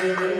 Yeah.